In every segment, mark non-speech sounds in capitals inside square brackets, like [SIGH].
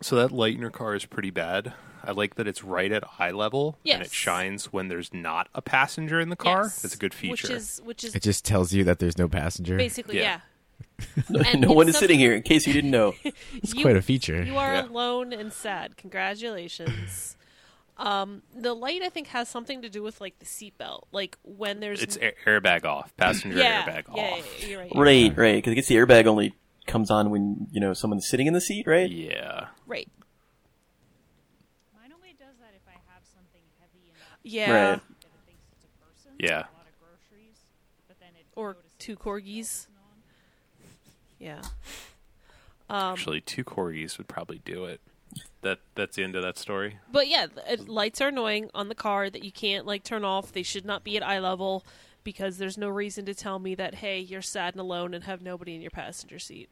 So that light in your car is pretty bad. I like that it's right at eye level and it shines when there's not a passenger in the car. Yes. It's a good feature. Which is which is It just tells you that there's no passenger. basically Yeah. yeah. [LAUGHS] And no one is sitting here, in case you didn't know. [LAUGHS] It's You- quite a feature. You are Yeah. alone and sad. Congratulations. [LAUGHS] um, the light I think has something to do with like the seatbelt. Like when there's it's air- airbag off, passenger yeah, airbag yeah, off. yeah, you're right. you're right, right. Because it gets the airbag only comes on when you know someone's sitting in the seat, right? Yeah. Right. Mine only does that if I have something heavy enough Yeah. Right. that it thinks it's a person. Yeah. A lot of groceries, but then it Or two corgis. Yeah. Um, Actually, two corgis would probably do it. That that's the end of that story. But yeah, th- uh, lights are annoying on the car that you can't like turn off. They should not be at eye level because there's no reason to tell me that hey, you're sad and alone and have nobody in your passenger seat.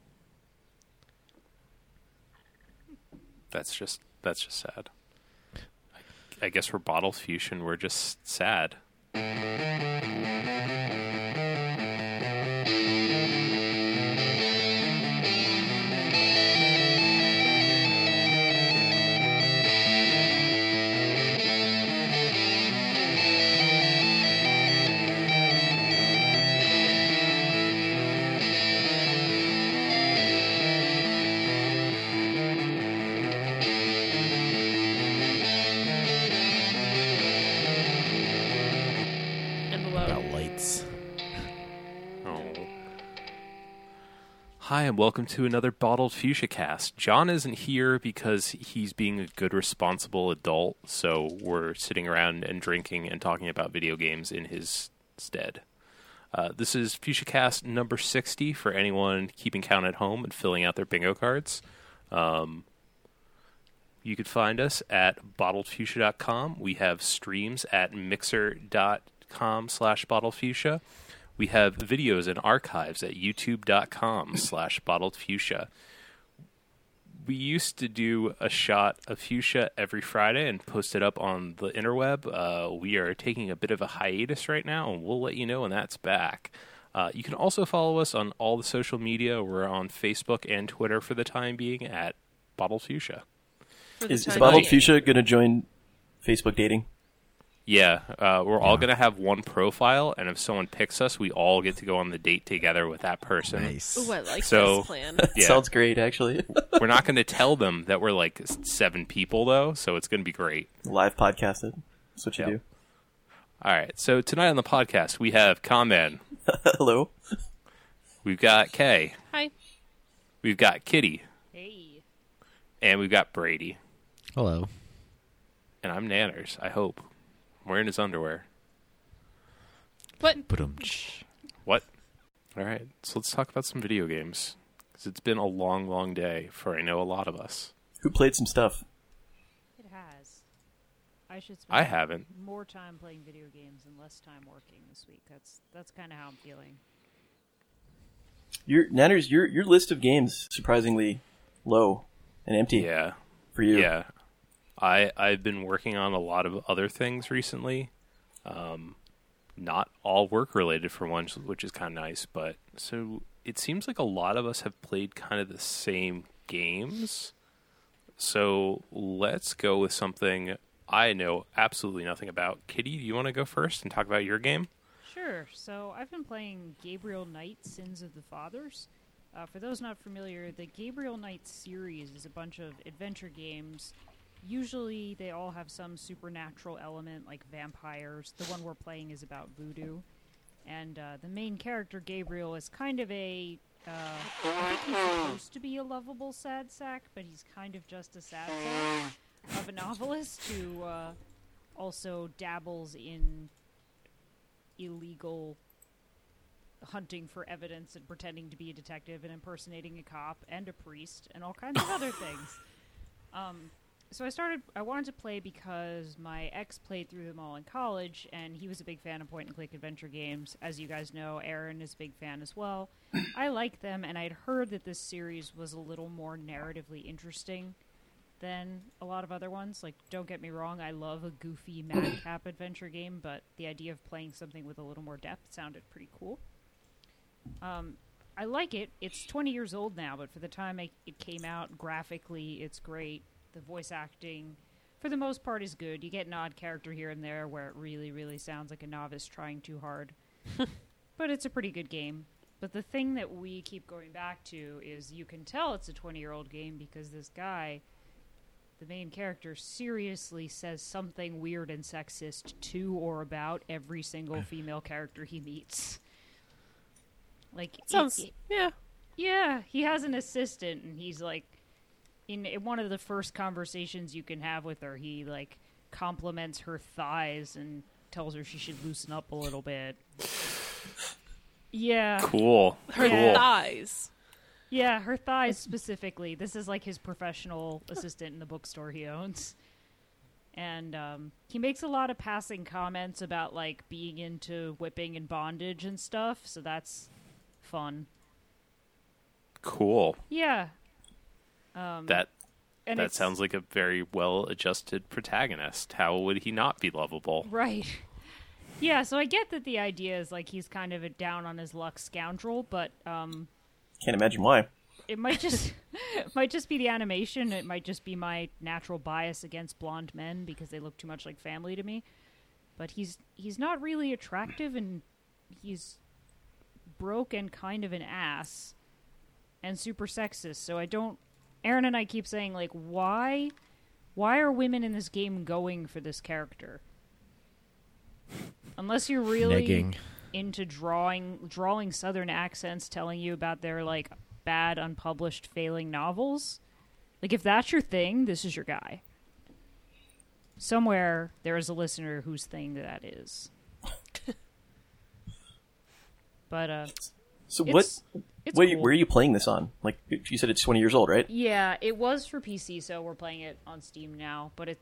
That's just that's just sad. I, guess for Bottled Fuchsia, we're just sad. Hi, and welcome to another Bottled Fuchsia cast. John isn't here because he's being a good, responsible adult, so we're sitting around and drinking and talking about video games in his stead. Uh, this is Fuchsia cast number 60 for anyone keeping count at home and filling out their bingo cards. Um, you could find us at bottledfuchsia.com. We have streams at mixer.com slash bottledfuchsia. We have videos and archives at youtube.com slash bottled fuchsia. We used to do a shot of fuchsia every Friday and post it up on the interweb. Uh, we are taking a bit of a hiatus right now, and we'll let you know when that's back. Uh, you can also follow us on all the social media. We're on Facebook and Twitter for the time being at Bottled Fuchsia. Is, is Bottled. Fuchsia going to join Facebook dating? Yeah, uh, we're all going to have one profile, and if someone picks us, we all get to go on the date together with that person. Nice. Ooh, I like So- this plan. [LAUGHS] Yeah. Sounds great, actually. [LAUGHS] we're not going to tell them that we're like s- seven people, though, so it's going to be great. Live podcasted. That's what you Yep. do. All right, so tonight on the podcast, we have Conman, [LAUGHS] Hello. we've got Kay, Hi. we've got Kitty, Hey, and we've got Brady. Hello. And I'm Nanners, I hope. I'm wearing his underwear. But Boom. What? All right, so let's talk about some video games. Because it's been a long, long day for I know a lot of us. Who played some stuff? it has. I should spend I haven't. more time playing video games and less time working this week. That's that's kind of how I'm feeling. Your Nanners, your your list of games surprisingly low and empty Yeah. for you. Yeah, I I've been working on a lot of other things recently, um, not all work related for once, which is kind of nice. But so it seems like a lot of us have played kind of the same games. So let's go with something I know absolutely nothing about. Kitty, do you want to go first and talk about your game? Sure. So I've been playing Gabriel Knight: Sins of the Fathers. Uh, for those not familiar, the Gabriel Knight series is a bunch of adventure games. Usually, they all have some supernatural element, like vampires. The one we're playing is about voodoo, and uh, the main character Gabriel is kind of a. Uh, I think he's supposed to be a lovable sad sack, but he's kind of just a sad sack of a novelist who uh, also dabbles in illegal hunting for evidence and pretending to be a detective and impersonating a cop and a priest and all kinds of other things. Um, so I started. I wanted to play because my ex played through them all in college, and he was a big fan of point and click adventure games. As you guys know, Aaron is a big fan as well. [COUGHS] I like them, and I'd heard that this series was a little more narratively interesting than a lot of other ones. Like, don't get me wrong, I love a goofy [COUGHS] madcap adventure game, but the idea of playing something with a little more depth sounded pretty cool. Um, I like it. It's 20 years old now, but for the time it, it came out, graphically, it's great. The voice acting, for the most part, is good. You get an odd character here and there where it really, really sounds like a novice trying too hard. [LAUGHS] but it's a pretty good game. But the thing that we keep going back to is you can tell it's a 20 year old game because this guy, the main character, seriously says something weird and sexist to or about every single [SIGHS] female character he meets. Like, it- it- yeah. yeah, he has an assistant, and he's like, in, in one of the first conversations you can have with her, he like compliments her thighs and tells her she should loosen up a little bit. Yeah, Cool. Her Yeah. thighs. yeah, her thighs specifically. This is like his professional assistant in the bookstore he owns. And um, he makes a lot of passing comments about like being into whipping and bondage and stuff, so that's fun. Cool. Yeah. Um, That and that sounds like a very well adjusted protagonist. How would he not be lovable? Right. [LAUGHS] Yeah, so I get that the idea is like he's kind of a down on his luck scoundrel, but um Can't imagine why. it might just it [LAUGHS] might just be the animation, it might just be my natural bias against blonde men because they look too much like family to me. But he's he's not really attractive and he's broke and kind of an ass and super sexist. So I don't Aaron and I keep saying like why why are women in this game going for this character? Unless you're really Negging. into drawing drawing southern accents telling you about their like bad unpublished failing novels. Like if that's your thing, this is your guy. Somewhere there is a listener whose thing that is. [LAUGHS] but uh So what? It's it's Where, cool. where are you playing this on? Like you said, it's 20 years old, right? Yeah, it was for PC, so we're playing it on Steam now. But it,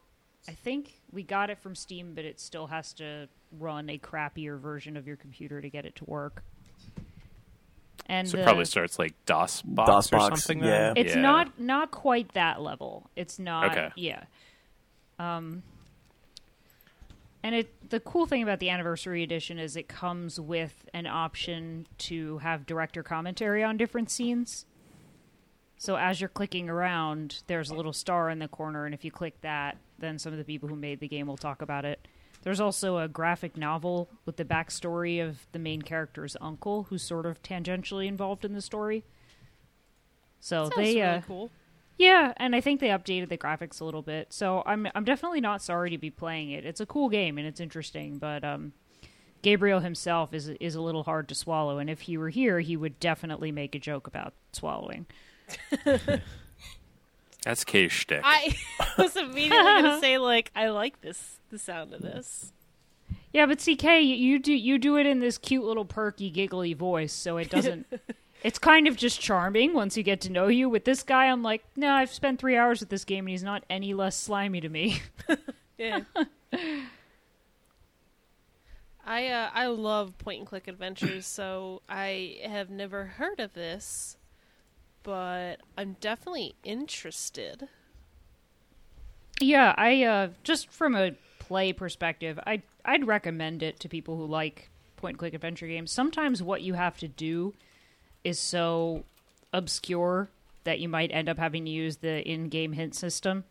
I think we got it from Steam, but it still has to run a crappier version of your computer to get it to work. And So the- it probably starts like DOS box DOS or box, something. yeah. then? it's not not quite that level. It's not. Okay. Yeah. Um. And it the cool thing about the anniversary edition is it comes with an option to have director commentary on different scenes. So as you're clicking around, there's a little star in the corner, and if you click that, then some of the people who made the game will talk about it. There's also a graphic novel with the backstory of the main character's uncle, who's sort of tangentially involved in the story. So they, really uh, cool. Yeah, and I think they updated the graphics a little bit. So I'm I'm definitely not sorry to be playing it. It's a cool game and it's interesting, but um Gabriel himself is is a little hard to swallow and if he were here, he would definitely make a joke about swallowing. [LAUGHS] That's Kay's shtick. I [LAUGHS] was immediately gonna say like I like this the sound of this. Yeah, but CK, you, you do you do it in this cute little perky giggly voice, so it doesn't [LAUGHS] It's kind of just charming once you get to know you. With this guy, I'm like, no, I've spent three hours with this game, and he's not any less slimy to me. [LAUGHS] Yeah. I uh, I love point and click adventures, so I have never heard of this, but I'm definitely interested. Yeah, I uh just from a play perspective, I I'd recommend it to people who like point and click adventure games. Sometimes what you have to do is so obscure that you might end up having to use the in-game hint system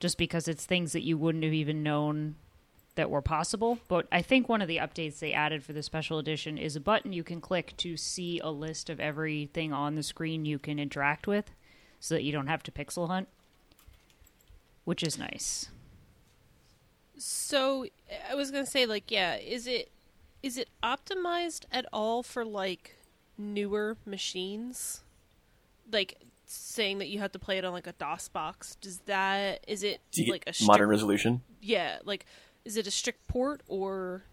just because it's things that you wouldn't have even known that were possible. But I think one of the updates they added for the special edition is a button you can click to see a list of everything on the screen you can interact with so that you don't have to pixel hunt, which is nice. So I was gonna say like yeah, is it is it optimized at all for like newer machines? Like saying that you have to play it on like a DOS box. Does that is it Do you like a strict, modern resolution? Yeah, like is it a strict port or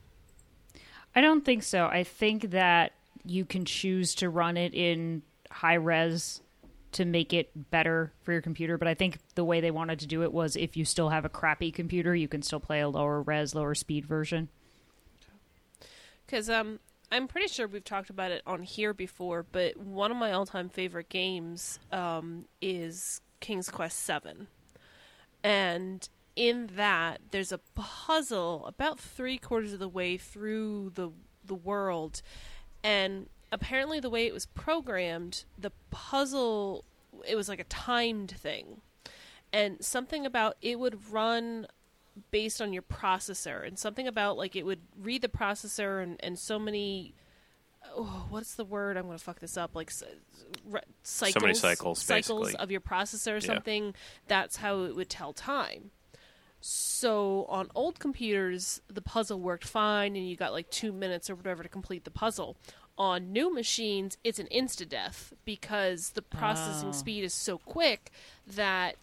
I don't think so. I think that you can choose to run it in high res to make it better for your computer, but I think the way they wanted to do it was if you still have a crappy computer, you can still play a lower res, lower speed version. Because um, I'm pretty sure we've talked about it on here before, but one of my all-time favorite games um, is King's Quest Seven, and in that there's a puzzle about three quarters of the way through the the world, and apparently the way it was programmed, the puzzle it was like a timed thing. And something about it would run based on your processor and something about like it would read the processor and, and so many oh, what's the word i'm going to fuck this up like s- re- cycles many cycles, cycles basically. of your processor or Yeah. something that's how it would tell time so on old computers the puzzle worked fine and you got like two minutes or whatever to complete the puzzle on new machines it's an insta death because the processing Oh. speed is so quick that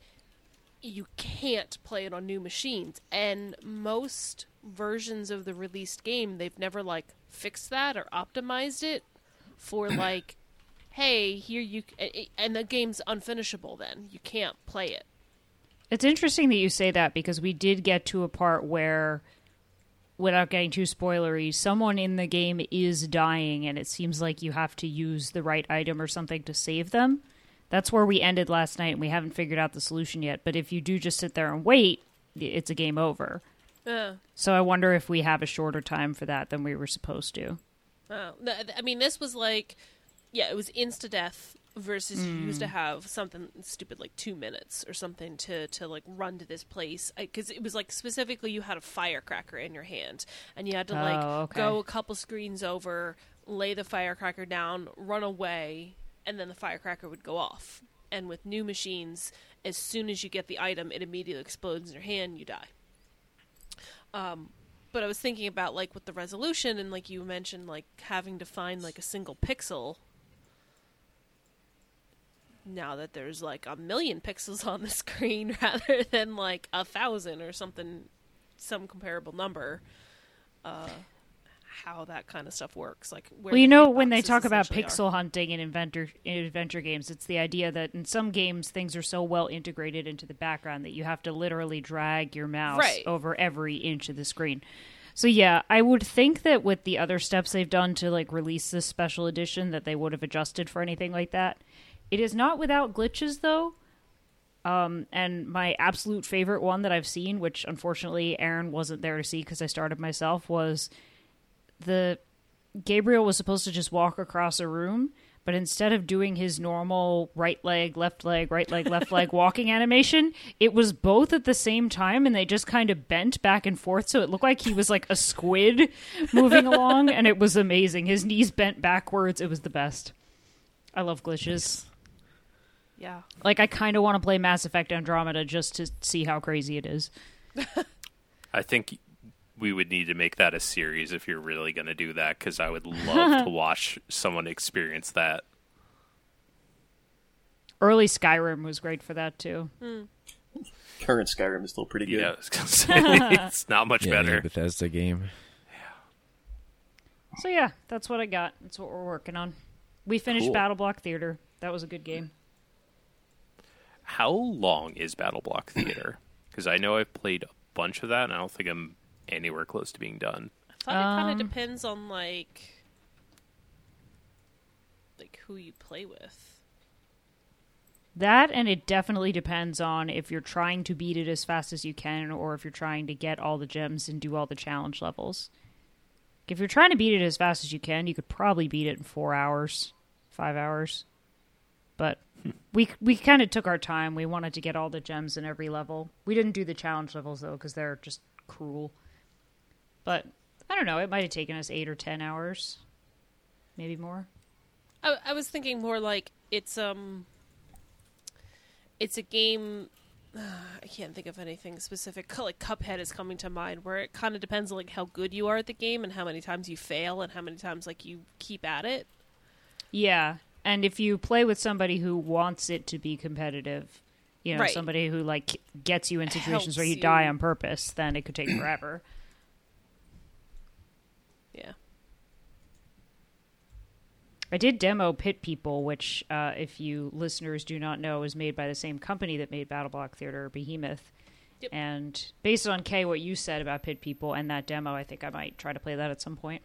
you can't play it on new machines. And most versions of the released game they've never like fixed that or optimized it for [COUGHS] like hey here you and the game's unfinishable then. You can't play it. It's interesting that you say that because we did get to a part where, without getting too spoilery, someone in the game is dying, and it seems like you have to use the right item or something to save them. That's where we ended last night, and we haven't figured out the solution yet. But if you do just sit there and wait, it's a game over. So I wonder if we have a shorter time for that than we were supposed to. oh. I mean this was like yeah it was insta death versus you used to mm. have something stupid like two minutes or something to to like run to this place because it was like specifically you had a firecracker in your hand and you had to like Oh, okay. go a couple screens over lay the firecracker down run away and then the firecracker would go off. And with new machines as soon as you get the item it immediately explodes in your hand you die. Um but i was thinking about like with the resolution and like you mentioned like having to find like a single pixel. Now that there's like a million pixels on the [LAUGHS] screen rather than like a thousand or something some comparable number uh how that kind of stuff works like where Well, you know, when they talk about essentially are. pixel hunting in adventure in adventure games, it's the idea that in some games things are so well integrated into the background that you have to literally drag your mouse Right. over every inch of the screen. So yeah, I would think that with the other steps they've done to like release this special edition that they would have adjusted for anything like that. It is not without glitches though. Um, and my absolute favorite one that I've seen, which unfortunately Aaron wasn't there to see because I started myself, was the Gabriel was supposed to just walk across a room, but instead of doing his normal right leg, left leg, right leg, left [LAUGHS] leg walking animation, it was both at the same time and they just kind of bent back and forth so it looked like he was like a squid [LAUGHS] moving along and it was amazing. His knees bent backwards. It was the best. I love glitches. yeah Like I kind of want to play Mass Effect Andromeda just to see how crazy it is. [LAUGHS] I think we would need to make that a series if you're really going to do that because I would [LAUGHS] love to watch someone experience that. Early Skyrim was great for that too. Hmm. Current Skyrim is still pretty good. Yeah, I was gonna say, [LAUGHS] it's not much Yeah, better. Bethesda game. Yeah. So yeah, that's what I got. That's what we're working on. We finished Cool. BattleBlock Theater. That was a good game. How long is BattleBlock Theater? Because I know I've played a bunch of that, and I don't think I'm anywhere close to being done. i thought it kind Um, of depends on like like who you play with That and it definitely depends on if you're trying to beat it as fast as you can or if you're trying to get all the gems and do all the challenge levels. If you're trying to beat it as fast as you can, you could probably beat it in 4 hours, 5 hours. But [LAUGHS] we we kind of took our time. We wanted to get all the gems in every level. We didn't do the challenge levels though cuz they're just cruel. But I don't know, it might have taken us 8 or 10 hours. Maybe more. I, I was thinking more like it's um it's a game [SIGHS] I can't think of anything specific. [LAUGHS] Like Cuphead is coming to mind, where it kind of depends on like how good you are at the game and how many times you fail and how many times like you keep at it. Yeah. And if you play with somebody who wants it to be competitive, you know, Right. somebody who like gets you in situations Helps where you, you. die on purpose, then it could take forever. Yeah. I did demo Pit People, which, uh, if you listeners do not know, is made by the same company that made BattleBlock Theater, Behemoth. Yep. And based on Kay, what you said about Pit People and that demo, I think I might try to play that at some point.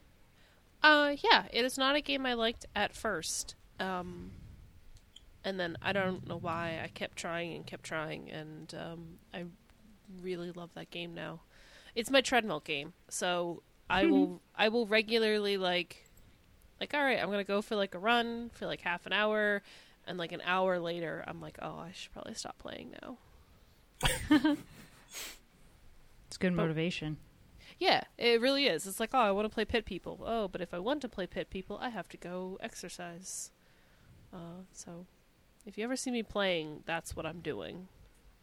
Uh yeah, it is not a game I liked at first. Um and then I don't know why I kept trying and kept trying and um I really love that game now. It's my treadmill game. So I [LAUGHS] will I will regularly like like, all right, I'm gonna go for like a run for like half an hour, and like an hour later, I'm like, oh, I should probably stop playing now. [LAUGHS] It's good motivation. Yeah, it really is. It's like, oh, I want to play pit people. Oh, but if I want to play pit people, I have to go exercise. Uh, so, if you ever see me playing, that's what I'm doing.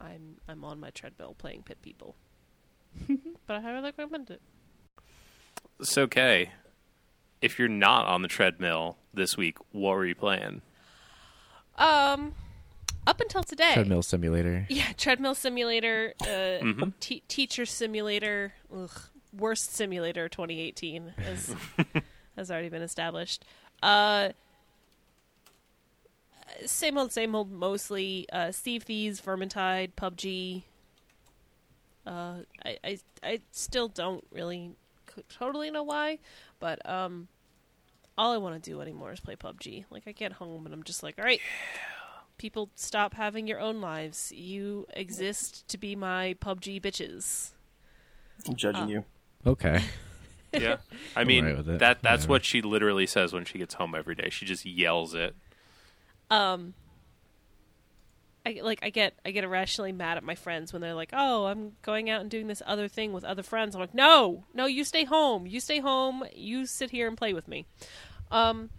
I'm I'm on my treadmill playing pit people. [LAUGHS] but I highly recommend it. So, Kay, if you're not on the treadmill this week, what were you playing? Um, up until today, Treadmill simulator. Yeah, treadmill simulator, uh, Mhm. te- teacher simulator, ugh, worst simulator 2018 has [LAUGHS] has already been established. Uh, same old, same old. Mostly uh, Sea of Thieves, Vermintide, PUBG. Uh, I, I I still don't really c- totally know why, but um, all I want to do anymore is play PUBG. Like I get home and I'm just like, all right, people stop having your own lives. You exist to be my PUBG bitches. I'm judging Uh. you. Okay. [LAUGHS] Yeah, [LAUGHS] I mean alright with it. that that's Yeah. what she literally says when she gets home every day. She just yells it. Um I like I get I get irrationally mad at my friends when they're like, "Oh, I'm going out and doing this other thing with other friends." I'm like, "No, no, you stay home. You stay home. You sit here and play with me." Um,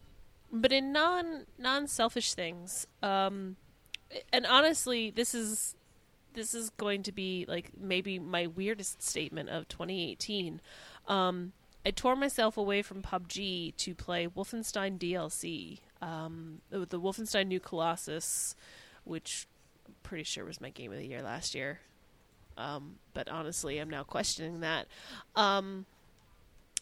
but in non non selfish things, um, and honestly, this is this is going to be like maybe my weirdest statement of 2018. Um, I tore myself away from PUBG to play Wolfenstein DLC, um, the Wolfenstein New Colossus, which pretty sure was my game of the year last year. Um, but honestly, I'm now questioning that. Um,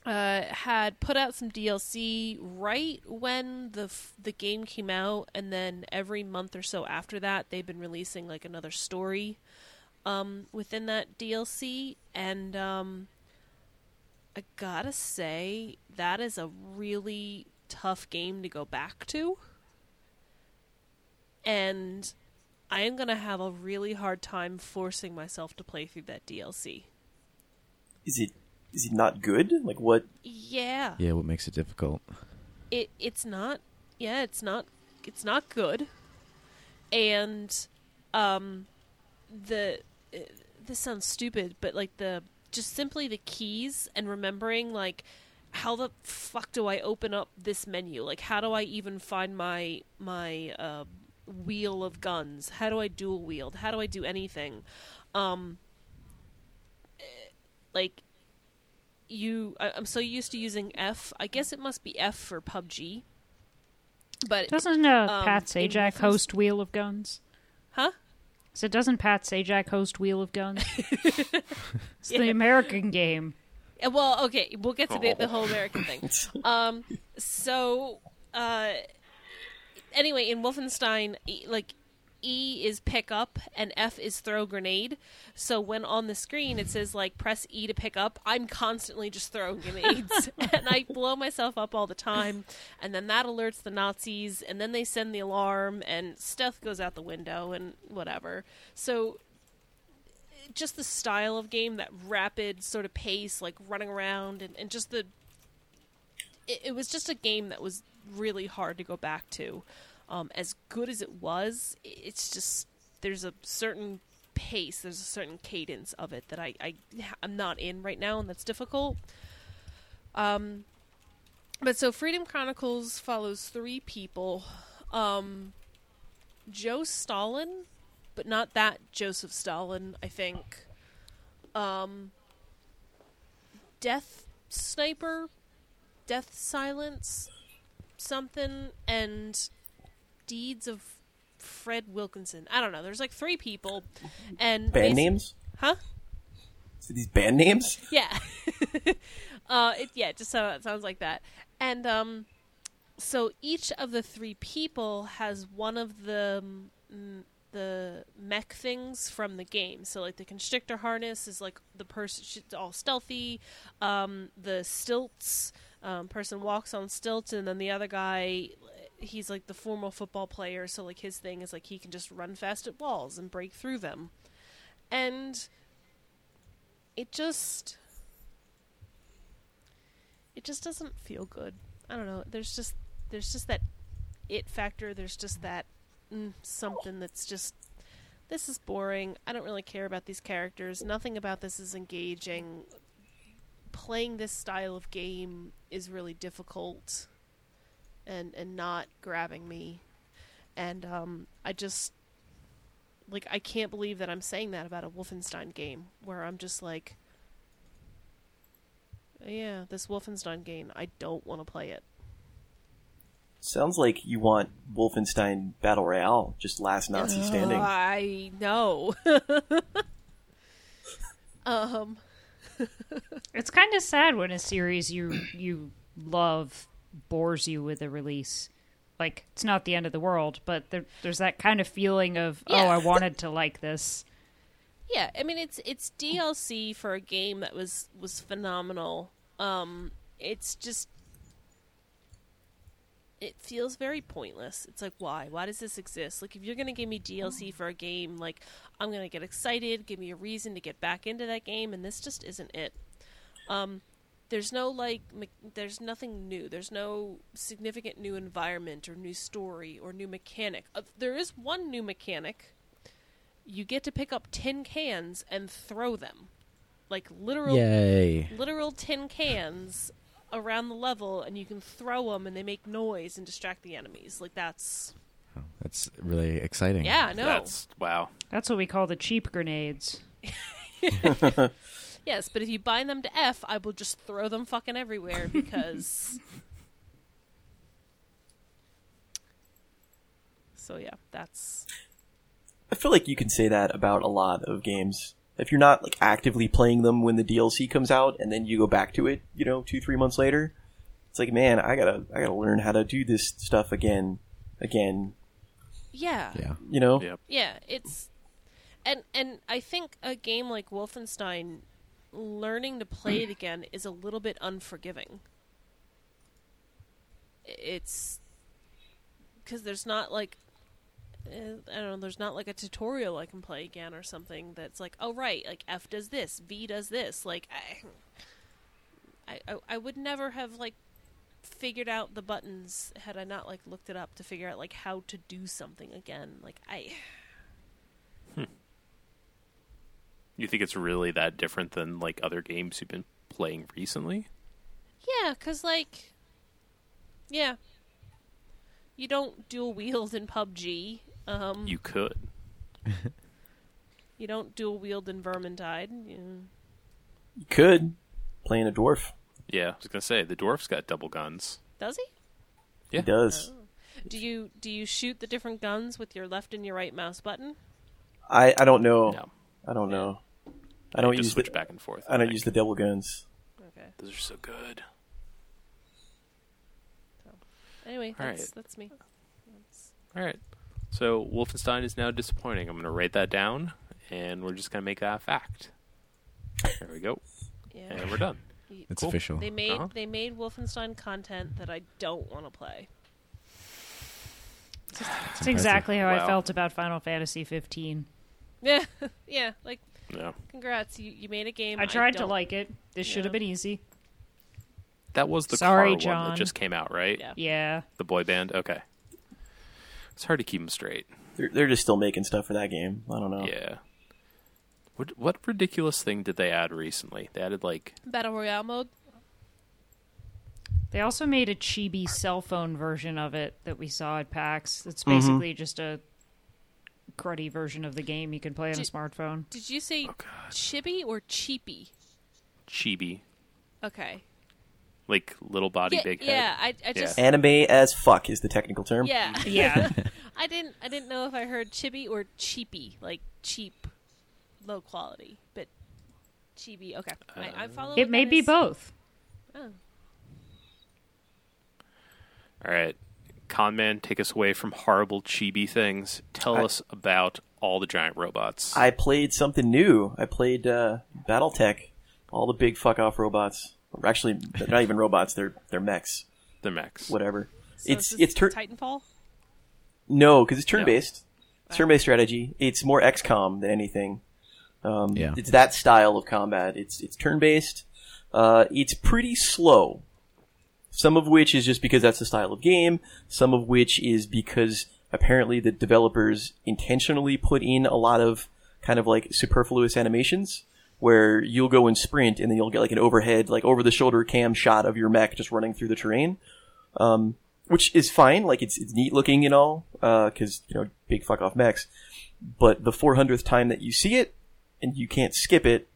uh, had put out some DLC right when the f- the game came out, and then every month or so after that, they've been releasing like another story um, within that DLC, and um, I gotta say that is a really tough game to go back to, and I am gonna have a really hard time forcing myself to play through that DLC. Is it is it not good? Like what? Yeah. Yeah, what makes it difficult? it it's not yeah it's not it's not good and um the this sounds stupid but like the just simply the keys and remembering like how the fuck do i open up this menu like how do i even find my my uh wheel of guns how do i dual wield how do i do anything um like you I, I'm so used to using F. I guess it must be F for PUBG. But Doesn't uh, Um, Pat Sajak Wolfenst- host Wheel of Guns? huh? So doesn't Pat Sajak host Wheel of Guns? [LAUGHS] it's the American game. Uh, Well, okay, we'll get to the, the whole American thing. [LAUGHS] Um, so, uh, anyway, in Wolfenstein, e- like E is pick up and F is throw grenade. So when on the screen it says like press E to pick up, I'm constantly just throwing [LAUGHS] grenades and I blow myself up all the time. And then that alerts the Nazis, and then they send the alarm, and stuff goes out the window and whatever. So just the style of game, that rapid sort of pace, like running around, and, and just the. It, it was just a game that was really hard to go back to. Um, as good as it was, it's just there's a certain pace, there's a certain cadence of it that I, I I'm not in right now, and that's difficult. Um, but so Freedom Chronicles follows three people. Um, Joe Stalin, but not that Joseph Stalin, I think. Um, Death Sniper, Death Silence, something, and Deeds of Fred Wilkinson. I don't know. There's like three people, and Band names? huh? So these band names? Yeah. [LAUGHS] uh, it, yeah, just so it sounds like that. And um, so each of the three people has one of the mm, the mech things from the game. So like the constrictor harness is like the person she's all stealthy. Um, the stilts um, person walks on stilts, and then the other guy. He's like the formal football player, so like his thing is like he can just run fast at walls and break through them. And it just it just doesn't feel good. I don't know. There's just there's just that it factor. There's just that mm, something that's just this is boring. I don't really care about these characters. Nothing about this is engaging. Playing this style of game is really difficult and and not grabbing me. And um I just like I can't believe that I'm saying that about a Wolfenstein game where I'm just like yeah, this Wolfenstein game, I don't want to play it. Sounds like you want Wolfenstein Battle Royale, just last Nazi standing. I know. [LAUGHS] um, It's kind of sad when a series you you love bores you with a release. Like it's not the end of the world, but there, there's that kind of feeling of Yeah. oh, I [LAUGHS] wanted to like this. yeah, I mean it's it's DLC for a game that was was phenomenal. Um, it's just it feels very pointless. It's like why? Why does this exist? Like if you're gonna give me DLC for a game, like I'm gonna get excited, give me a reason to get back into that game, and this just isn't it. Um, there's no like me- there's nothing new there's no significant new environment or new story or new mechanic uh, there is one new mechanic you get to pick up tin cans and throw them like literal Yay. literal tin cans around the level and you can throw them and they make noise and distract the enemies like that's Oh, that's really exciting. yeah no That's wow. That's what we call the cheap grenades. [LAUGHS] yes but if you bind them to f i will just throw them fucking everywhere because [LAUGHS] so yeah that's I feel like you can say that about a lot of games. If you're not like actively playing them when the DLC comes out, and then you go back to it, you know, two three months later, it's like, man, I gotta I gotta learn how to do this stuff again, again. yeah Yeah. You know, Yep. Yeah, it's and and I think a game like Wolfenstein learning to play it again is a little bit unforgiving. It's cuz there's not like I don't know, there's not like a tutorial I can play again or something that's like, "Oh right, like F does this, V does this." Like I I I would never have like figured out the buttons had I not like looked it up to figure out like how to do something again. Like I hmm. You think it's really that different than like other games you've been playing recently? Yeah, cause like, yeah, you don't dual wield in PUBG. Um, you, could. You could. don't dual wield in Vermintide. You... you could playing a dwarf. Yeah, I was gonna say the dwarf's got double guns. Does he? Yeah. He does. Do you do you shoot the different guns with your left and your right mouse button? I I don't know. No, I don't know. I don't just use switch the, back and forth. I don't think. use the double guns. Okay. Those are so good. So, Anyway, All that's right. that's me. That's- All right. So Wolfenstein is now disappointing. I'm going to write that down, and we're just going to make that a fact. There we go, Yeah. and we're done. Y- It's Cool. official. They made Uh-huh. they made Wolfenstein content that I don't want to play. It's [SIGHS] exactly how I felt about Final Fantasy 15. Yeah, [LAUGHS] yeah. Like, Yeah, congrats, you you made a game. I tried to like it. This should have been easy. that was the Sorry, car one John. that just came out, right? Yeah. Yeah. The boy band. Okay. It's hard to keep them straight. They're they're just still making stuff for that game. I don't know. Yeah. What what ridiculous thing did they add recently? They added like Battle Royale mode. They also made a chibi cell phone version of it that we saw at PAX. It's Mm-hmm. basically just a cruddy version of the game you can play on a smartphone. Did you say oh chibi or cheapy? chibi, Okay. Like little body, yeah, big head. yeah. I, I just Anime as fuck is the technical term. yeah. [LAUGHS] Yeah. [LAUGHS] I didn't I didn't know if I heard chibi or cheapy, like cheap, low quality, but chibi. Okay, I, I follow. it may be is. both. Oh. All right, Conman, take us away from horrible chibi things. Tell I- us about all the giant robots. I played something new. I played uh, BattleTech. All the big fuck off robots. Or Actually, they're not even robots. They're they're mechs. They're mechs. Whatever. So it's this it's is turn Titanfall. no because it's turn based. It's turn based strategy. It's more XCOM than anything. Um, Yeah. It's that style of combat. It's it's turn based. Uh, it's pretty slow. Some of which is just because that's the style of game. Some of which is because apparently the developers intentionally put in a lot of kind of like superfluous animations where you'll go and sprint and then you'll get like an overhead, like over the shoulder cam shot of your mech just running through the terrain. Um, which is fine. Like it's, it's neat looking and all, uh, cause, you know, big fuck off mechs. But the 400th time that you see it and you can't skip it,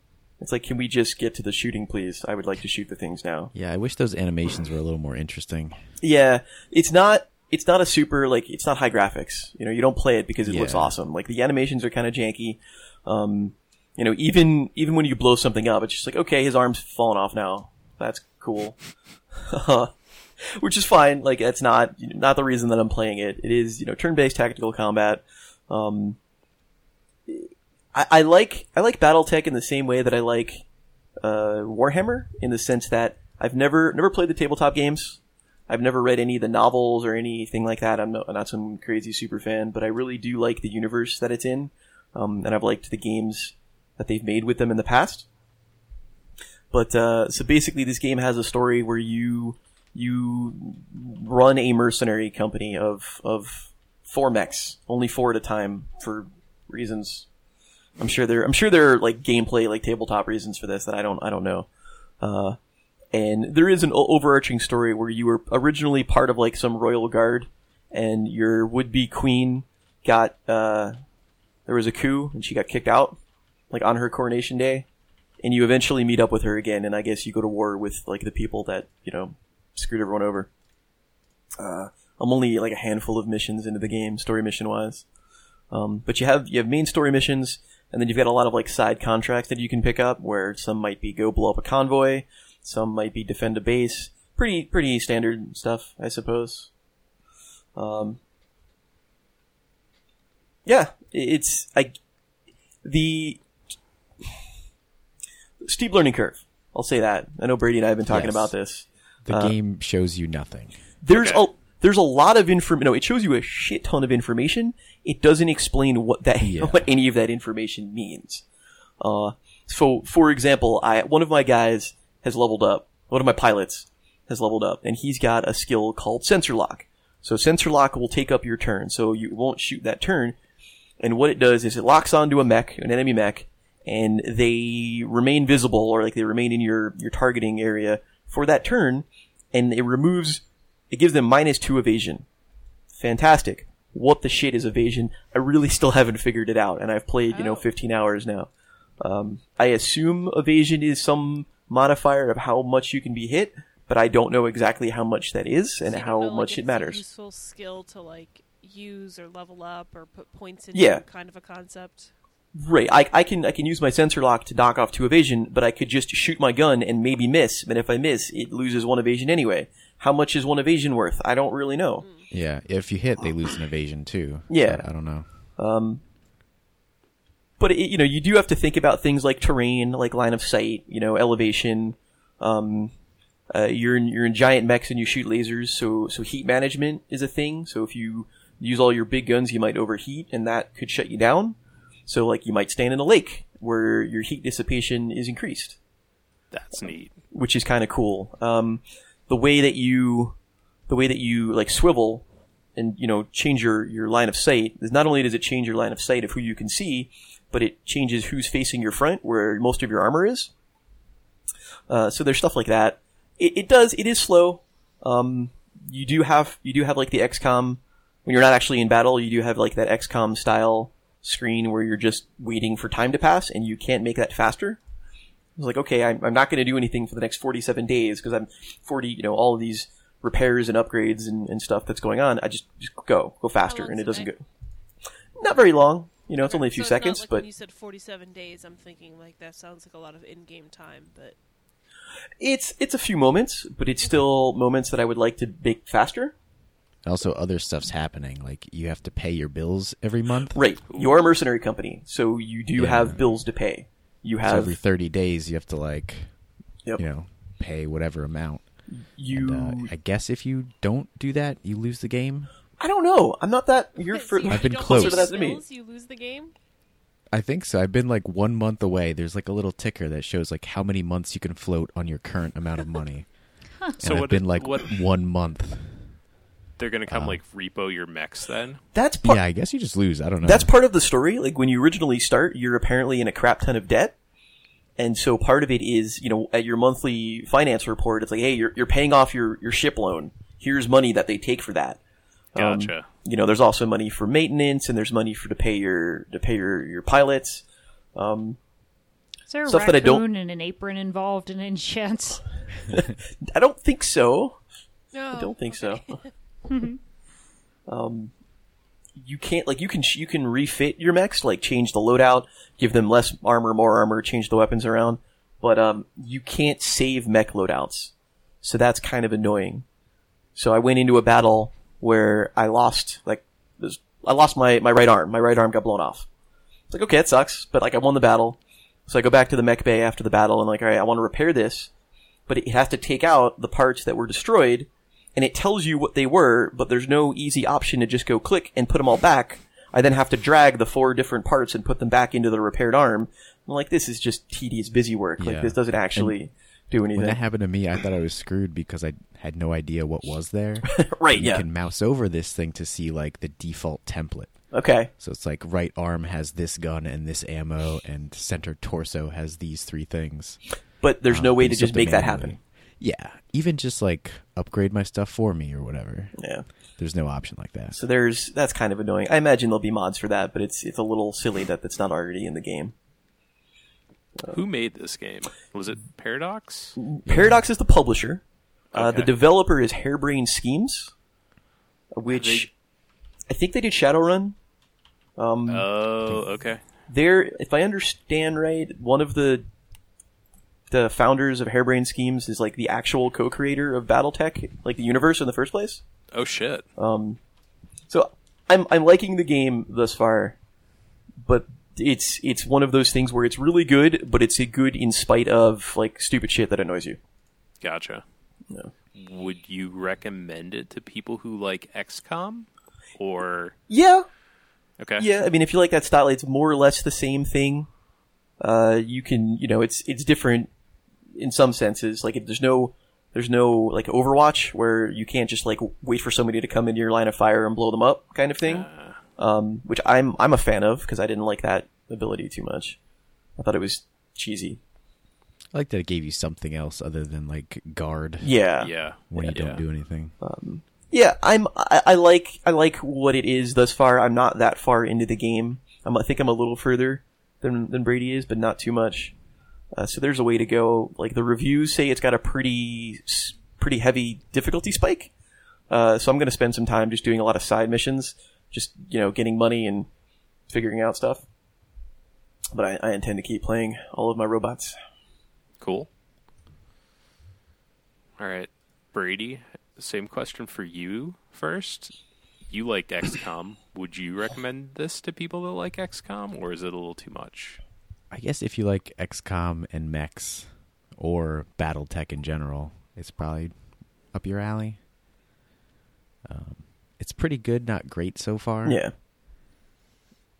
it's like, can we just get to the shooting, please? I would like to shoot the things now. Yeah, I wish those animations were a little more interesting. Yeah, it's not. It's not a super like. It's not high graphics. You know, you don't play it because it looks awesome. Like the animations are kind of janky. Um, you know, even even when you blow something up, it's just like, okay, his arm's fallen off now. That's cool. [LAUGHS] Which is fine. Like that's not not the reason that I'm playing it. It is you know turn-based tactical combat. Um, I, I like I like BattleTech in the same way that I like uh, Warhammer in the sense that I've never never played the tabletop games. I've never read any of the novels or anything like that. I'm not, not some crazy super fan, but I really do like the universe that it's in, um, and I've liked the games that they've made with them in the past. But uh, so basically, this game has a story where you you run a mercenary company of of four mechs, only four at a time for reasons. I'm sure there I'm sure there are like gameplay like tabletop reasons for this that I don't I don't know. Uh, and there is an overarching story where you were originally part of like some royal guard, and your would-be queen got uh, there was a coup and she got kicked out, like on her coronation day, and you eventually meet up with her again, and I guess you go to war with like the people that you know screwed everyone over. Uh, I'm only like a handful of missions into the game, story mission wise. Um, but you have you have main story missions, and then you've got a lot of like side contracts that you can pick up, where some might be go blow up a convoy, some might be defend a base. Pretty pretty standard stuff, I suppose. Um, yeah, it's I the steep learning curve. I'll say that. I know Brady and I have been talking Yes. about this. The Uh, game shows you nothing. There's Okay. a there's a lot of information. No, it shows you a shit ton of information. It doesn't explain what that [LAUGHS] Yeah. what any of that information means. Uh, so for example, I one of my guys has leveled up. One of my pilots has leveled up, and he's got a skill called sensor lock. So sensor lock will take up your turn, so you won't shoot that turn. And what it does is it locks onto a mech, an enemy mech, and they remain visible or like they remain in your your targeting area for that turn, and it removes it gives them minus two evasion. Fantastic. What the shit is evasion? I really still [LAUGHS] haven't figured it out, and I've played, you know, Oh. 15 hours now. Um, I assume evasion is some modifier of how much you can be hit, but I don't know exactly how much that is and So how know, like, much it matters. A useful skill to like use or level up or put points in. Yeah. kind of a concept. Right. I, I can I can use my sensor lock to dock off two evasion, but I could just shoot my gun and maybe miss. But if I miss, it loses one evasion anyway. How much is one evasion worth? I don't really know. Yeah, if you hit, they lose an evasion too. Yeah. I, I don't know. Um, but it, you know, you do have to think about things like terrain, like line of sight, you know, elevation. Um, uh, you're in, you're in giant mechs and you shoot lasers, so so heat management is a thing. So if you use all your big guns, you might overheat, and that could shut you down. So like you might stand in a lake where your heat dissipation is increased That's neat. which is kind of cool. Um, the way that you, the way that you like swivel and you know change your your line of sight is not only does it change your line of sight of who you can see, but it changes who's facing your front, where most of your armor is. Uh, so there's stuff like that. It, it does. It is slow. Um, you do have you do have like the XCOM when you're not actually in battle. You do have like that XCOM style screen where you're just waiting for time to pass, and you can't make that faster. I was like, okay, I'm, I'm not going to do anything for the next 47 days because I'm 40, you know, all of these repairs and upgrades and, and stuff that's going on. I just, just go, go faster, and it doesn't go. Not very long. You know, it's only a few So seconds, like but when you said forty-seven days, I'm thinking like that sounds like a lot of in-game time. But it's it's a few moments, but it's still moments that I would like to make faster. Also, other stuff's happening. Like you have to pay your bills every month. Right, you are a mercenary company, so you do Yeah. have bills to pay. You So have every thirty days, you have to like, Yep. you know, pay whatever amount. you. And, uh, I guess if you don't do that, you lose the game. I don't know. I'm not that. You're So for. you I've been don't close. pay So that's to me. bills, You lose the game. I think so. I've been like one month away. There's like a little ticker that shows like how many months you can float on your current amount of money. [LAUGHS] So and what? I've been like what? one month. They're gonna come Uh, like repo your mechs then? That's part. Yeah, I guess you just lose. I don't know. That's part of the story. Like when you originally start, you're apparently in a crap ton of debt. And so part of it is, you know, at your monthly finance report, it's like, hey, you're, you're paying off your, your ship loan. Here's money that they take for that. Um, Gotcha. you know, there's also money for maintenance and there's money for to pay your, to pay your, your pilots. Um, Is there a Stuff raccoon that I don't- and an apron involved in Enchants? [LAUGHS] I don't think so. No, I don't think so. [LAUGHS] um, you can't like you can you can refit your mechs, like change the loadout, give them less armor, more armor, change the weapons around, but um, you can't save mech loadouts, so that's kind of annoying. So I went into a battle where I lost like I lost my my right arm. My right arm got blown off. It's like okay, it sucks, but like I won the battle. So I go back to the mech bay after the battle and like, all right, I want to repair this, but it has to take out the parts that were destroyed and it tells you what they were, but there's no easy option to just go click and put them all back. I then have to drag the four different parts and put them back into the repaired arm. I'm like, this is just tedious busy work. Like Yeah. this doesn't actually do when anything. that happened to me, I thought I was screwed because I had no idea what was there. [LAUGHS] right, you yeah. can mouse over this thing to see like the default template. Okay. So it's like right arm has this gun and this ammo, and center torso has these three things. But there's no Um, way to just make that happen. Yeah, even just like upgrade my stuff for me or whatever. Yeah. There's no option like that. So there's, that's kind of annoying. I imagine there'll be mods for that, but it's, it's a little silly that that's not already in the game. Who made this game? Was it Paradox? Paradox is the publisher. Uh, the developer is Harebrained Schemes, which I think they did Shadowrun. Um, Oh, okay. they're, if I understand right, one of the the founders of Harebrained Schemes is like the actual co-creator of BattleTech, like the universe in the first place. Oh shit. Um, so I'm I'm liking the game thus far, but it's it's one of those things where it's really good, but it's a good in spite of like stupid shit that annoys you. Gotcha. No. Would you recommend it to people who like XCOM? Or Yeah, okay. yeah. I mean, if you like that style, it's more or less the same thing. Uh, you can, you know, it's it's different in some senses. Like, if there's no there's no like Overwatch where you can't just like wait for somebody to come into your line of fire and blow them up, kind of thing. Um, which I'm I'm a fan of because I didn't like that ability too much. I thought it was cheesy. I like that it gave you something else other than like guard Yeah, Yeah. when you Yeah. don't do anything. Um, yeah. I'm I, I like I like what it is thus far. I'm not that far into the game. I'm, I think I'm a little further than than Brady is, but not too much. Uh, so there's a way to go. Like the reviews say, it's got a pretty pretty heavy difficulty spike. Uh, so I'm going to spend some time just doing a lot of side missions, just you know, getting money and figuring out stuff. But I, I intend to keep playing all of my robots. Cool. All right, Brady. Same question for you first. You liked XCOM. Would you recommend this to people that like XCOM, or is it a little too much? I guess if you like XCOM and mechs or BattleTech in general, it's probably up your alley. Um, it's pretty good, not great so far. Yeah.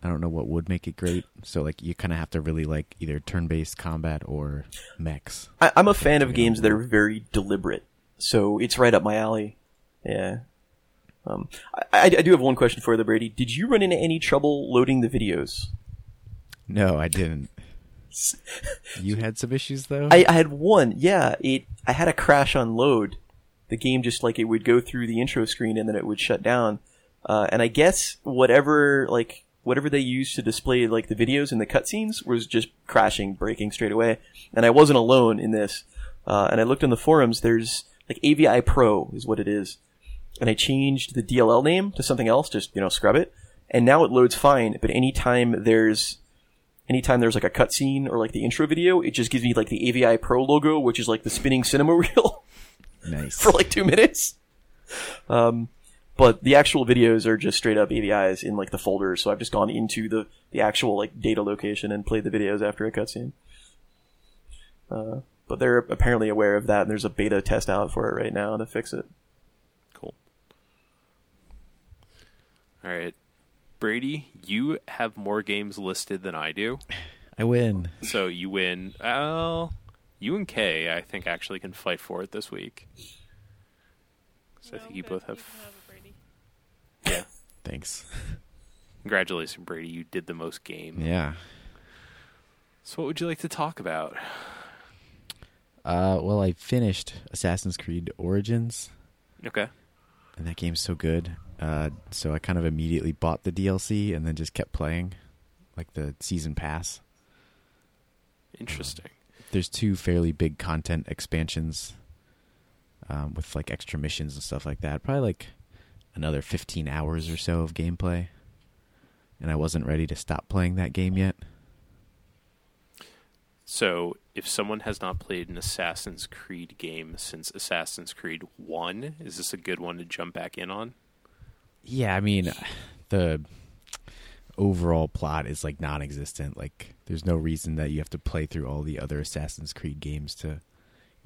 I don't know what would make it great. So like you kind of have to really like either turn-based combat or mechs. I, I'm a fan of games that are very deliberate, so it's right up my alley. Yeah. Um, I, I, I do have one question for you, Brady. Did you run into any trouble loading the videos? No, I didn't. You had some issues though. I, I had one. Yeah, it. I had a crash on load. The game just like it would go through the intro screen and then it would shut down. Uh, and I guess whatever like whatever they used to display like the videos and the cutscenes was just crashing, breaking straight away. And I wasn't alone in this. Uh, and I looked in the forums. There's like AVI Pro is what it is. And I changed the DLL name to something else, just you know scrub it. And now it loads fine. But anytime there's anytime there's like a cutscene or like the intro video, it just gives me like the AVI Pro logo, which is like the spinning cinema [LAUGHS] reel nice. for like two minutes. Um, but the actual videos are just straight up AVIs in like the folder. So I've just gone into the, the actual like data location and played the videos after a cutscene. Uh, but they're apparently aware of that and there's a beta test out for it right now to fix it. Cool. All right, Brady. You have more games listed than I do, [LAUGHS] I win. so you win. Well, You and Kay, I think, actually can fight for it this week. So I think you both have. can have it, Brady. [LAUGHS] Yeah. Thanks. Congratulations, Brady. You did the most game. Yeah. So, what would you like to talk about? Uh, well, I finished Assassin's Creed Origins, Okay. And that game's so good. Uh, so I kind of immediately bought the DLC and then just kept playing, like the season pass. Interesting. There's two fairly big content expansions, um, with like extra missions and stuff like that. Probably like another 15 hours or so of gameplay, and I wasn't ready to stop playing that game yet. So, if someone has not played an Assassin's Creed game since Assassin's Creed 1, is this a good one to jump back in on? Yeah, I mean, the overall plot is like non-existent. Like, there's no reason that you have to play through all the other Assassin's Creed games to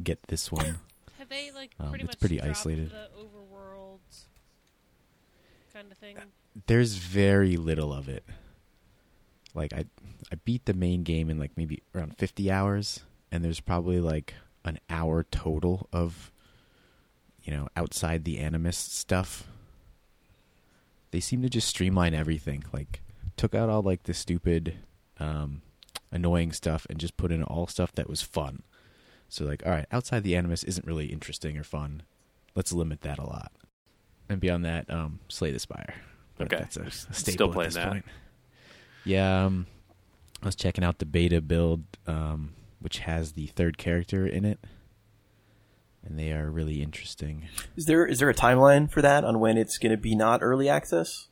get this one. [COUGHS] Have they like Um, pretty it's much pretty dropped isolated. the overworld kind of thing? There's very little of it. Like, I I beat the main game in like maybe around 50 hours, and there's probably like an hour total of, you know, outside the Animus stuff. They seem to just streamline everything. Like, took out all like the stupid, um, annoying stuff and just put in all stuff that was fun. So like, all right, outside the Animus isn't really interesting or fun. Let's limit that a lot. And beyond that, um, Slay the Spire. But Okay. that's a, a Still playing at this that. point. Yeah, um, I was checking out the beta build, um, which has the third character in it, and they are really interesting. Is there is there a timeline for that on when it's going to be not early access?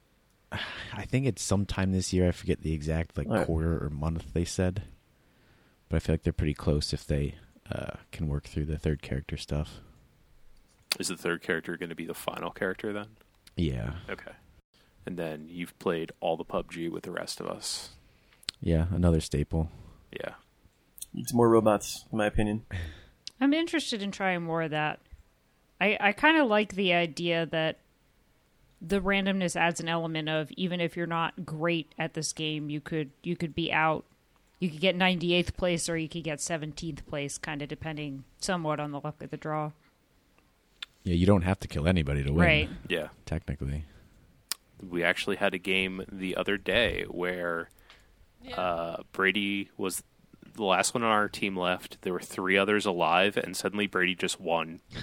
[SIGHS] I think it's sometime this year. I forget the exact like Alright. quarter or month they said, but I feel like they're pretty close if they uh, can work through the third character stuff. Is the third character going to be the final character then? Yeah, Okay. And then you've played all the PUBG with the rest of us. yeah, another staple. Yeah. It's more robots, in my opinion. [LAUGHS] I'm interested in trying more of that. I, I kind of like the idea that the randomness adds an element of even if you're not great at this game, you could you could be out. You could get 98th place or you could get 17th place, kind of depending somewhat on the luck of the draw. Yeah, you don't have to kill anybody to win, Right. Yeah. Technically, We actually had a game the other day where Yeah. uh, Brady was the last one on our team left. There were three others alive, and suddenly Brady just won. [LAUGHS]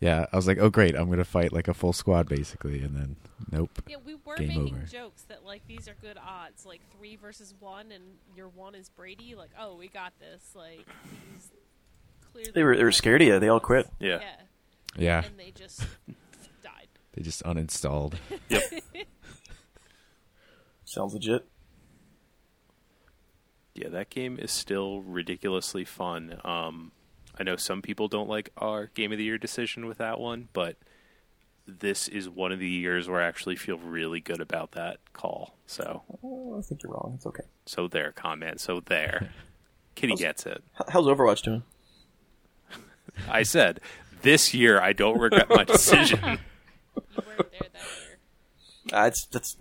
yeah. I was like, oh great, I'm gonna fight like a full squad basically, and then nope. yeah, we were game making over. jokes that like these are good odds, like three versus one, and your one is Brady. Like, oh, we got this. Like, he's clearly They were they were scared of you. They all quit. Yeah. Yeah, Yeah, and they just died. They just uninstalled. [LAUGHS] Yep. [LAUGHS] Sounds legit. Yeah, that game is still ridiculously fun. Um, I know some people don't like our game of the year decision with that one, but this is one of the years where I actually feel really good about that call. So, Oh, I think you're wrong. It's okay. so there, comment. So there, [LAUGHS] Kitty gets it. H- How's Overwatch doing? I said this year I don't regret my decision. You weren't there that year. Uh, it's that's.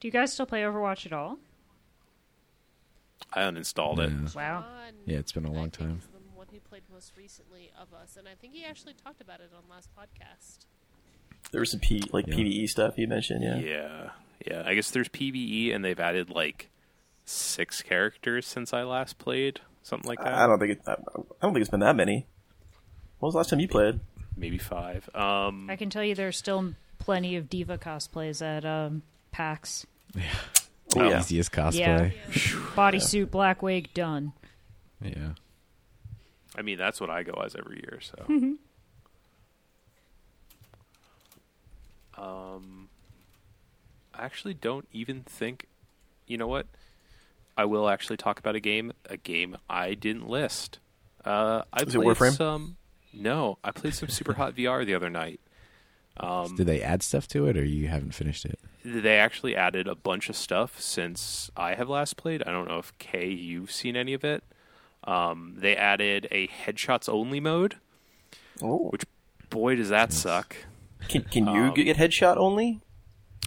Do you guys still play Overwatch at all? I uninstalled it. Yeah. Wow. John, Yeah, it's been a long think, time. is the one who played most recently of us, and I think he actually talked about it on last podcast. there was some P like Yeah. PVE stuff you mentioned. Yeah. Yeah, yeah. I guess there's PVE, and they've added like six characters since I last played, something like that. I I don't think it, I I don't think it's been that many. When was the last time you played? Maybe five. Um, I can tell you there's still plenty of D.Va cosplays at um, PAX. Oh, Oh. yeah. Easiest cosplay. Yeah. Yeah. Bodysuit, black wig, done. Yeah. I mean, that's what I go as every year. So, [LAUGHS] um, I actually don't even think. You know what? I will actually talk about a game. A game I didn't list. Uh, I Is it played Warframe? some. No, I played some Super Hot [LAUGHS] VR the other night. Um, Did they add stuff to it, or you haven't finished it? they actually added a bunch of stuff since I have last played. I don't know if Kay you've seen any of it. Um, they added a headshots only mode. Oh. Which boy does that suck. Can can you Um, get headshot only?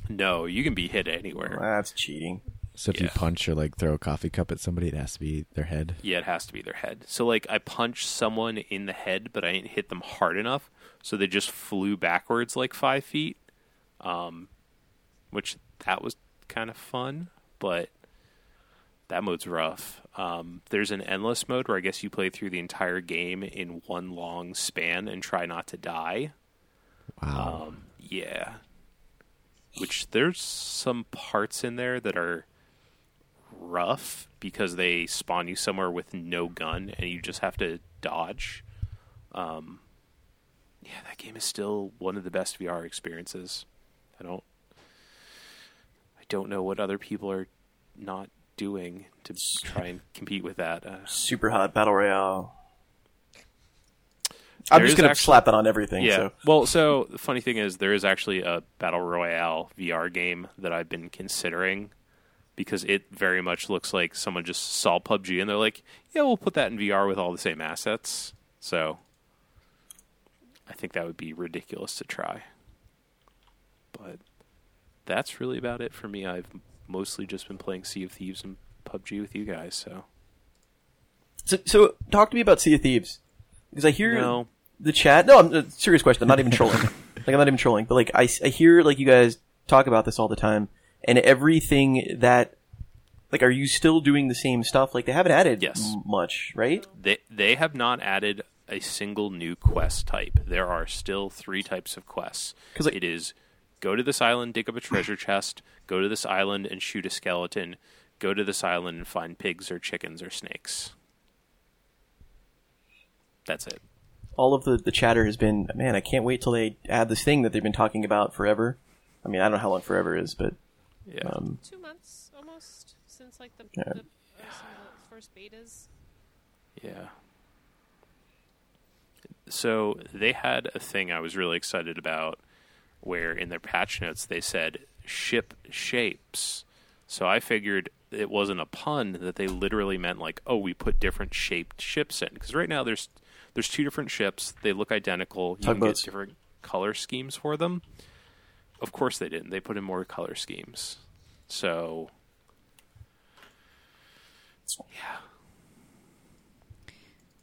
No, you can be hit anywhere. That's cheating. So if you punch or like throw a coffee cup at somebody, it has to be their head. Yeah, it has to be their head. So like I punched someone in the head, but I didn't hit them hard enough, so they just flew backwards like five feet. Um, which that was kind of fun, but that mode's rough. Um, there's an endless mode where I guess you play through the entire game in one long span and try not to die. Wow. Um, yeah. Which there's some parts in there that are rough because they spawn you somewhere with no gun and you just have to dodge. Um, yeah, that game is still one of the best VR experiences. I don't, I don't know what other people are not doing to try and compete with that. Uh, Super hot battle royale. I'm just gonna actually- slap that on everything. Yeah. So Well, so the funny thing is, there is actually a battle royale VR game that I've been considering because it very much looks like someone just saw PUBG and they're like, "Yeah, we'll put that in VR with all the same assets." So I think that would be ridiculous to try. But that's really about it for me. I've mostly just been playing Sea of Thieves and PUBG with you guys. So So, so talk to me about Sea of Thieves because I hear no, the chat. No, I'm a serious question. I'm not even trolling. [LAUGHS] like I'm not even trolling, but like I, I hear like you guys talk about this all the time, and everything that like are you still doing the same stuff? Like they haven't added Yes. m- much, right? they they have not added a single new quest type. There are still three types of quests. 'Cause, like- it is go to this island, dig up a treasure [CLEARS THROAT] chest, go to this island and shoot a skeleton, go to this island and find pigs or chickens or snakes. That's it. All of the the chatter has been, man, I can't wait till they add this thing that they've been talking about forever. I mean, I don't know how long forever is, but Yeah. um, Two months almost since like the, Yeah. the, uh, some of the first betas. Yeah. So they had a thing I was really excited about where in their patch notes they said ship shapes. So I figured it wasn't a pun that they literally meant like, oh, we put different shaped ships in because right now there's there's two different ships. They look identical. You can get different color schemes for them. Of course they didn't. They put in more color schemes. So yeah.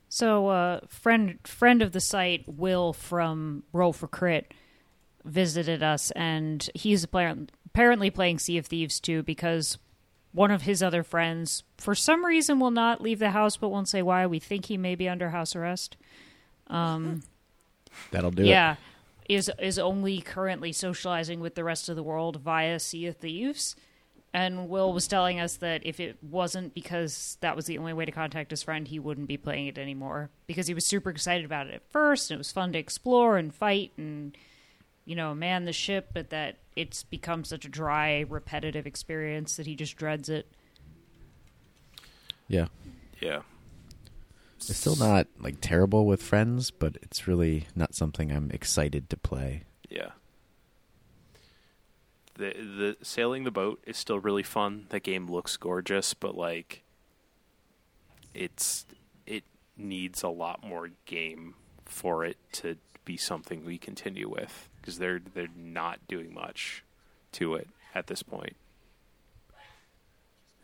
So, uh, friend friend of the site, Will from Roll for Crit, visited us, and he's appar- apparently playing Sea of Thieves too because one of his other friends, for some reason, will not leave the house, but won't say why. We think he may be under house arrest. Um, [LAUGHS] That'll do yeah, is is only currently socializing with the rest of the world via Sea of Thieves. And Will was telling us that if it wasn't because that was the only way to contact his friend, he wouldn't be playing it anymore. Because he was super excited about it at first, and it was fun to explore and fight and, you know, man the ship, but that it's become such a dry, repetitive experience that he just dreads it. it. Yeah. Yeah. It's still not like terrible with friends, but it's really not something I'm excited to play. Yeah. The the sailing the boat is still really fun. That game looks gorgeous, but like it's it needs a lot more game for it to be something we continue with because they're they're not doing much to it at this point.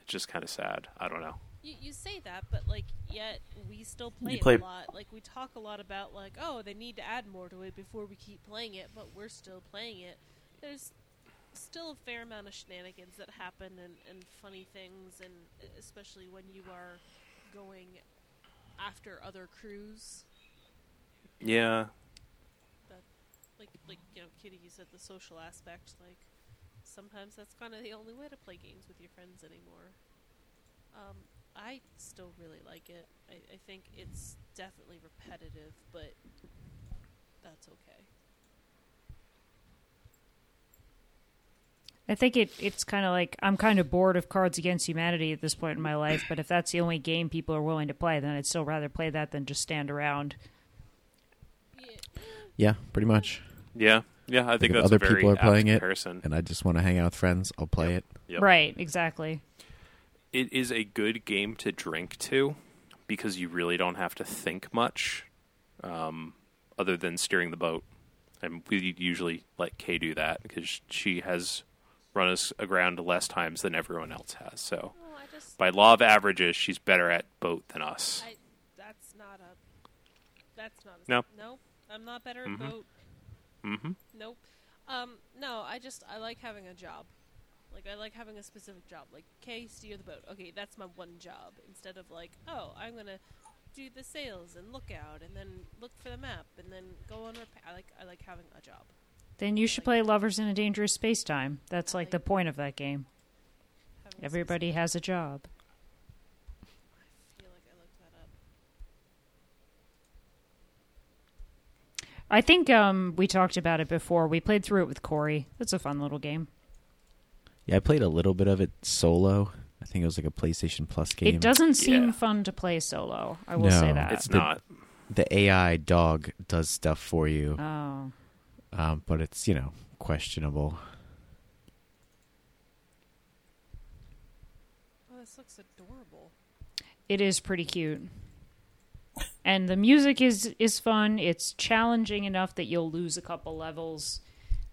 It's just kind of sad. I don't know. You, you say that, but like, yet we still play You it a lot. Like, we talk a lot about like, oh, they need to add more to it before we keep playing it, but we're still playing it. There's still a fair amount of shenanigans that happen and, and funny things, and especially when you are going after other crews. Yeah. Like, like you know, Kitty, you said the social aspect. Like, sometimes that's kind of the only way to play games with your friends anymore. Um, I still really like it. I, I think it's definitely repetitive, but that's okay. I think it it's kind of like I'm kind of bored of Cards Against Humanity at this point in my life, but if that's the only game people are willing to play, then I'd still rather play that than just stand around. Yeah, Yeah, pretty much. Yeah. Yeah, I think if that's other a very people are apt playing it, comparison. and I just want to hang out with friends, I'll play it. Yep. Right, exactly. It is a good game to drink to because you really don't have to think much um, other than steering the boat. And we usually let Kay do that because she has run us aground less times than everyone else has. So Oh, just by law of averages, she's better at boat than us. I that's not a that's not a No. Nope. I'm not better at Mhm. boat. Mm-hmm. Nope. Um, no, I just I like having a job. Like I like having a specific job. Like, okay, steer the boat. Okay, that's my one job. Instead of like, oh, I'm gonna do the sails and look out and then look for the map and then go on repair. I like I like having a job. Then you should play Lovers in a Dangerous Space Time. That's like the point of that game. Having a Everybody has a job. I feel like I looked that up. I think um, we talked about it before. We played through it with Corey. That's a fun little game. Yeah, I played a little bit of it solo. I think it was like a PlayStation Plus game. It doesn't seem Yeah. fun to play solo. I will say that. It's the- not. The AI dog does stuff for you, oh, um, but it's you know questionable. Oh, this looks adorable. it is pretty cute. And the music is is fun. It's challenging enough that you'll lose a couple levels,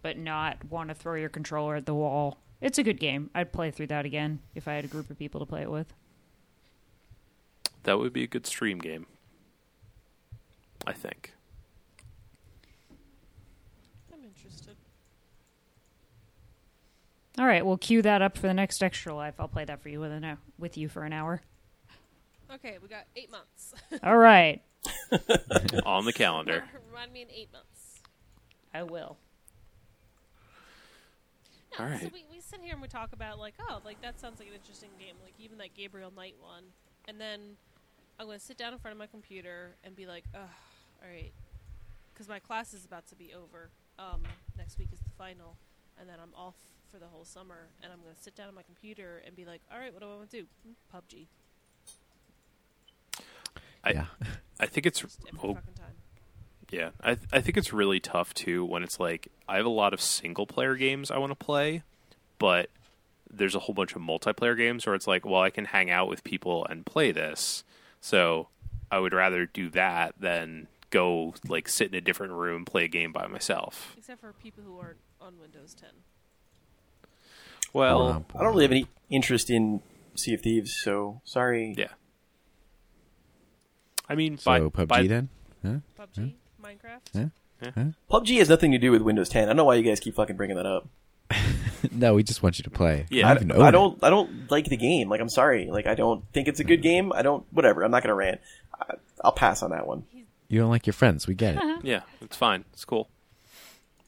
but not want to throw your controller at the wall. It's a good game. I'd play through that again if I had a group of people to play it with. That would be a good stream game. I think. I'm interested. All right, we'll cue that up for the next extra life. I'll play that for you with an hou- with you for an hour. Okay, we got eight months. [LAUGHS] All right, [LAUGHS] On the calendar. Remind me in eight months. I will. No, All so we, we sit here and we talk about like, oh, like that sounds like an interesting game. Like even that Gabriel Knight one, and then I'm gonna sit down in front of my computer and be like, ugh, all right, because my class is about to be over. Um, next week is the final, and then I'm off for the whole summer, and I'm gonna sit down on my computer and be like, all right, what do I want to do? Hmm, PUBG. I- yeah, I think it's Just every oh, fucking time. Yeah, I th- I think it's really tough too when it's like I have a lot of single player games I want to play, but there's a whole bunch of multiplayer games where it's like, well, I can hang out with people and play this. So I would rather do that than go like sit in a different room and play a game by myself. Except for people who aren't on Windows 10. Well, I don't really have any interest in Sea of Thieves, so sorry. yeah. I mean, so by, PUBG by- then? Huh? PUBG, Minecraft. Huh? PUBG has nothing to do with Windows 10. I don't know why you guys keep fucking bringing that up. [LAUGHS] no, we just want you to play. Yeah. I, I, don't I it. don't. I don't like the game. Like I'm sorry. Like I don't think it's a good game. I don't. Whatever. I'm not gonna rant. I, I'll pass on that one. You don't like your friends. We get it. [LAUGHS] Yeah, it's fine. It's cool.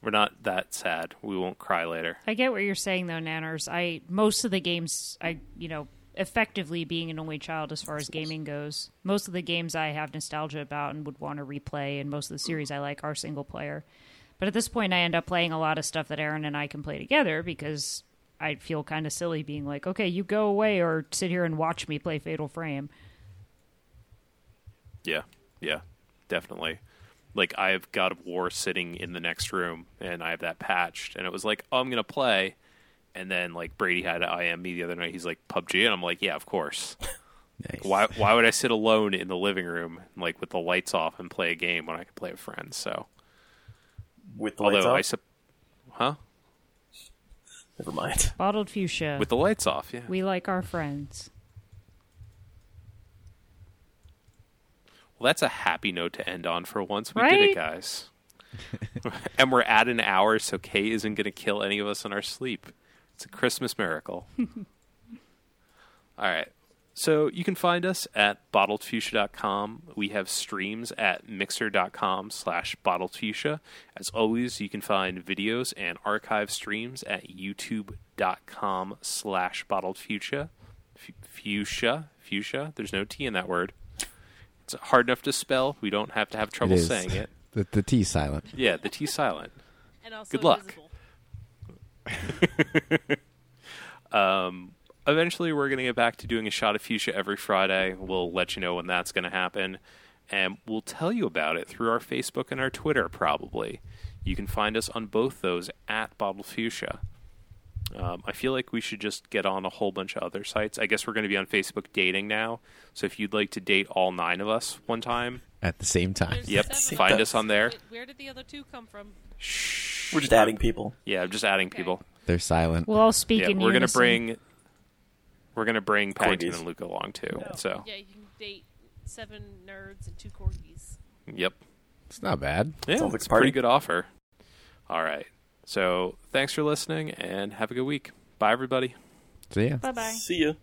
We're not that sad. We won't cry later. I get what you're saying though, Nanners. I most of the games I you know effectively being an only child as far as gaming goes. Most of the games I have nostalgia about and would want to replay, and most of the series I like are single player. But at this point, I end up playing a lot of stuff that Aaron and I can play together because I feel kind of silly being like, okay, you go away or sit here and watch me play Fatal Frame. Yeah, yeah, definitely. Like I have God of War sitting in the next room, and I have that patched, and it was like, oh, I'm gonna play, and then like Brady had IM me the other night. He's like PUBG, and I'm like, yeah, of course. [LAUGHS] Nice. Why why would I sit alone in the living room like with the lights off and play a game when I could play with friends? So With the lights although off. I sup- huh Never mind. [LAUGHS] Bottled Fuchsia. with the lights off, yeah. we like our friends. Well, that's a happy note to end on for once. We did it, guys. [LAUGHS] and we're at an hour, so Kay isn't going to kill any of us in our sleep. It's a Christmas miracle. [LAUGHS] All right. So you can find us at bottledfuchsia.com. We have streams at mixer.com slash bottledfuchsia. As always, you can find videos and archive streams at youtube.com slash bottledfuchsia. F- Fuchsia. Fuchsia. There's no T in that word. It's hard enough to spell. We don't have to have trouble It is. saying it. [LAUGHS] The, the T silent. Yeah, the T silent. And also Good luck. invisible. [LAUGHS] Um, eventually, we're going to get back to doing a shot of fuchsia every Friday. We'll let you know when that's going to happen, and we'll tell you about it through our Facebook and our Twitter. Probably, you can find us on both those at Bottled Fuchsia. Um, I feel like we should just get on a whole bunch of other sites. I guess we're going to be on Facebook dating now. So if you'd like to date all nine of us one time, At the same time. There's yep, seven. find us on there. Wait, where did the other two come from? Shh. We're just adding people. Yeah, I'm just adding Okay. people. They're silent. We'll all speak yeah, in we're gonna unison. bring we're gonna bring Paddington Corgis. and Luke along too. So Yeah, you can date seven nerds and two corgis. yep, It's not bad. yeah, Sounds like it's a a pretty good offer. All right, so thanks for listening and have a good week. Bye, everybody. See ya. Bye bye. See ya.